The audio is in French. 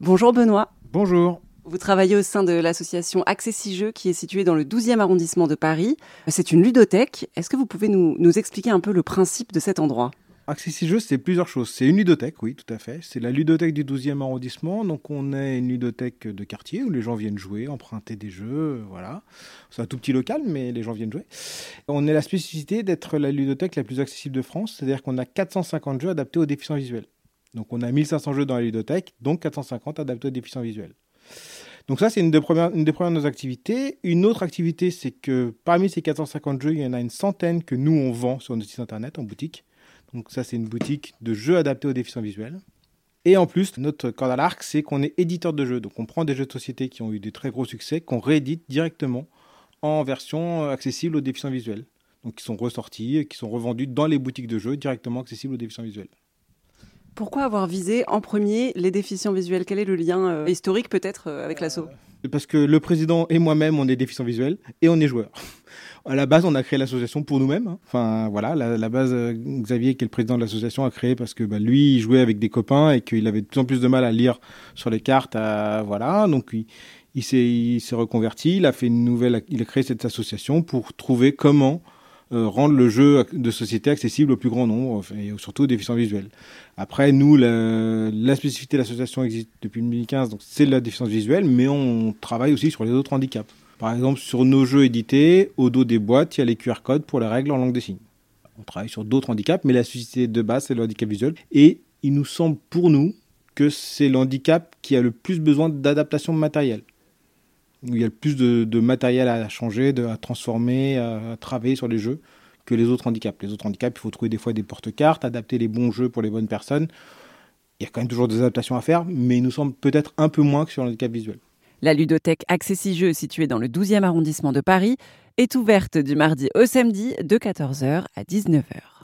Bonjour Benoît. Bonjour. Vous travaillez au sein de l'association Accessi qui est située dans le 12e arrondissement de Paris. C'est une ludothèque. Est-ce que vous pouvez nous, nous, expliquer un peu le principe de cet endroit? Accessi c'est plusieurs choses. C'est une ludothèque, oui, tout à fait. C'est la ludothèque du 12e arrondissement. Donc, on est une ludothèque de quartier où les gens viennent jouer, emprunter des jeux. Voilà. C'est un tout petit local, mais les gens viennent jouer. On est la spécificité d'être la ludothèque la plus accessible de France. C'est-à-dire qu'on a 450 jeux adaptés aux déficients visuels. Donc, on a 1500 jeux dans la ludothèque, donc 450 adaptés aux déficients visuels. Donc ça, c'est une, des premières, des de nos activités. Une autre activité, c'est que parmi ces 450 jeux, il y en a une centaine que nous, on vend sur notre site internet, en boutique. Donc ça, c'est une boutique de jeux adaptés aux déficients visuels. Et en plus, notre corde à l'arc, c'est qu'on est éditeur de jeux. Donc on prend des jeux de société qui ont eu des très gros succès, qu'on réédite directement en version accessible aux déficients visuels. Donc qui sont ressortis, qui sont revendus dans les boutiques de jeux directement accessibles aux déficients visuels. Pourquoi avoir visé en premier les déficients visuels? Quel est le lien euh, historique peut-être euh, avec l'assaut? Euh, Parce que le président et moi-même, on est déficients visuels et on est joueurs. À la base, on a créé l'association pour nous-mêmes. Hein. Enfin, voilà, la, base, Xavier, qui est le président de l'association, a créé parce que bah, lui, il jouait avec des copains et qu'il avait de plus en plus de mal à lire sur les cartes. voilà, donc il, il s'est reconverti, il a fait une nouvelle, il a créé cette association pour trouver comment rendre le jeu de société accessible au plus grand nombre, et surtout aux déficients visuels. Après, nous, la, spécificité de l'association existe depuis 2015, donc c'est la déficience visuelle, mais on travaille aussi sur les autres handicaps. Par exemple, sur nos jeux édités, au dos des boîtes, il y a les QR codes pour les règles en langue des signes. On travaille sur d'autres handicaps, mais la spécificité de base, c'est le handicap visuel. Et il nous semble pour nous que c'est le handicap qui a le plus besoin d'adaptation matérielle il y a plus de, matériel à changer, à transformer, à, travailler sur les jeux que les autres handicaps. Les autres handicaps, il faut trouver des fois des porte-cartes, adapter les bons jeux pour les bonnes personnes. Il y a quand même toujours des adaptations à faire, mais il nous semble peut-être un peu moins que sur le handicap visuel. La ludothèque Accessi Jeux, située dans le 12e arrondissement de Paris, est ouverte du mardi au samedi de 14h à 19h.